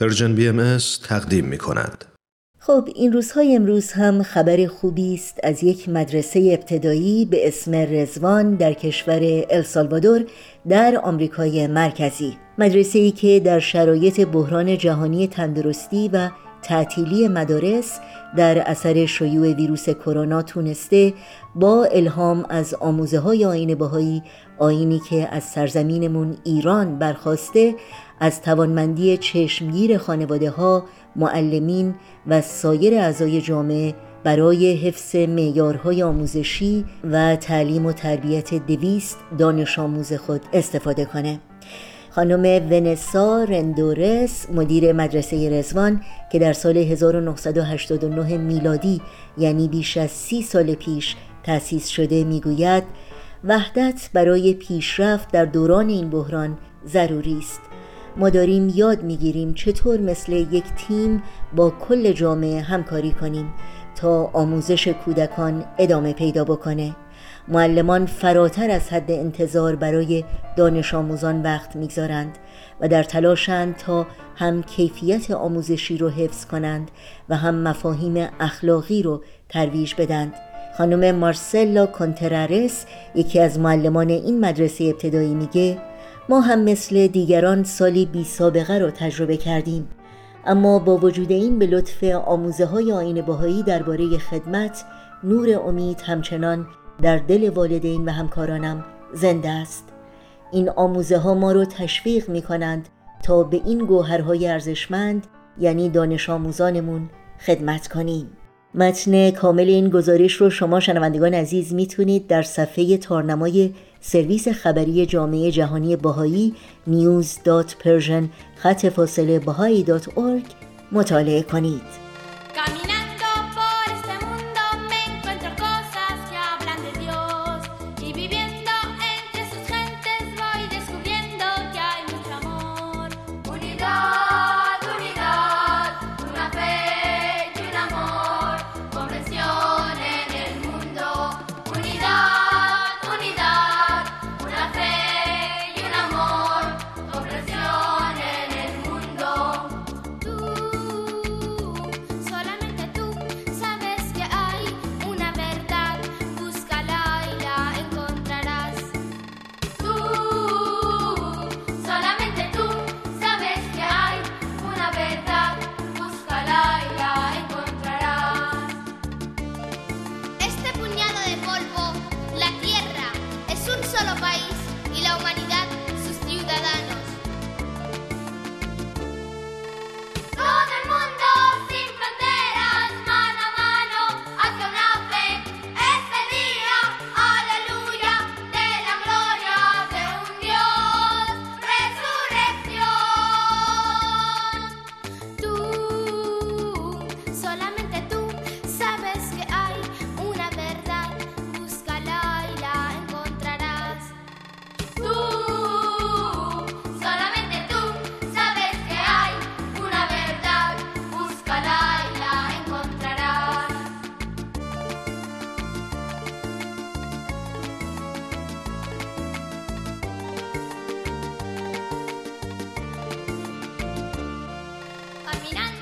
Persian BMS تقدیم می کند. خب این روزهای امروز هم خبر خوبی است از یک مدرسه ابتدایی به اسم رضوان در کشور السالوادور در آمریکای مرکزی مدرسه ای که در شرایط بحران جهانی تندرستی و تعطیلی مدارس در اثر شیوع ویروس کرونا تونسته با الهام از آموزه های آیین بهایی آیینی که از سرزمینمون ایران برخاسته از توانمندی چشمگیر خانواده ها، معلمین و سایر اعضای جامعه برای حفظ معیارهای آموزشی و تعلیم و تربیت دویست دانش آموز خود استفاده کنه. خانم ونسا رندورس مدیر مدرسه رزوان که در سال 1989 میلادی یعنی بیش از سی سال پیش تأسیس شده می‌گوید وحدت برای پیشرفت در دوران این بحران ضروری است. ما داریم یاد می‌گیریم چطور مثل یک تیم با کل جامعه همکاری کنیم تا آموزش کودکان ادامه پیدا بکنه. معلمان فراتر از حد انتظار برای دانش آموزان وقت می‌گذارند و در تلاشند تا هم کیفیت آموزشی رو حفظ کنند و هم مفاهیم اخلاقی رو ترویج بدند. خانم مارسلا کنترارس یکی از معلمان این مدرسه ابتدایی میگه ما هم مثل دیگران سالی بی سابقه رو تجربه کردیم. اما با وجود این به لطف آموزه های آین باهایی درباره خدمت نور امید همچنان در دل والدین و همکارانم زنده است این آموزه ها ما رو تشویق می کنند تا به این گوهرهای ارزشمند یعنی دانش آموزانمون خدمت کنیم متن کامل این گزارش رو شما شنوندگان عزیز می‌تونید در صفحه تارنمای سرویس خبری جامعه جهانی باهایی news.persian خط فاصله مطالعه کنید. mirando.